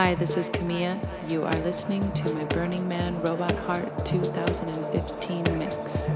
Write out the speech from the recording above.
Hi, this is Camilla. You are listening to my Burning Man Robot Heart 2015 mix.